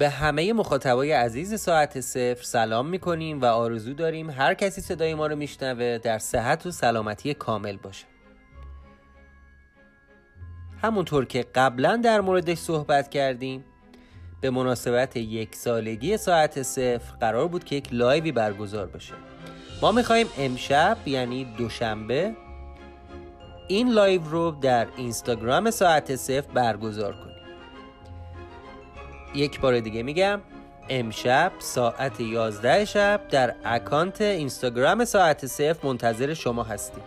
به همه مخاطبای عزیز ساعت صفر سلام می‌کنیم و آرزو داریم هر کسی صدای ما رو میشنوه در صحت و سلامتی کامل باشه. همونطور که قبلا در موردش صحبت کردیم به مناسبت یک سالگی ساعت صفر قرار بود که یک live ی برگزار بشه. ما می‌خوایم امشب یعنی دوشنبه این live رو در اینستاگرام ساعت صفر برگزار کنیم. یک بار دیگه میگم امشب ساعت 11 شب در اکانت اینستاگرام ساعت صفر منتظر شما هستیم.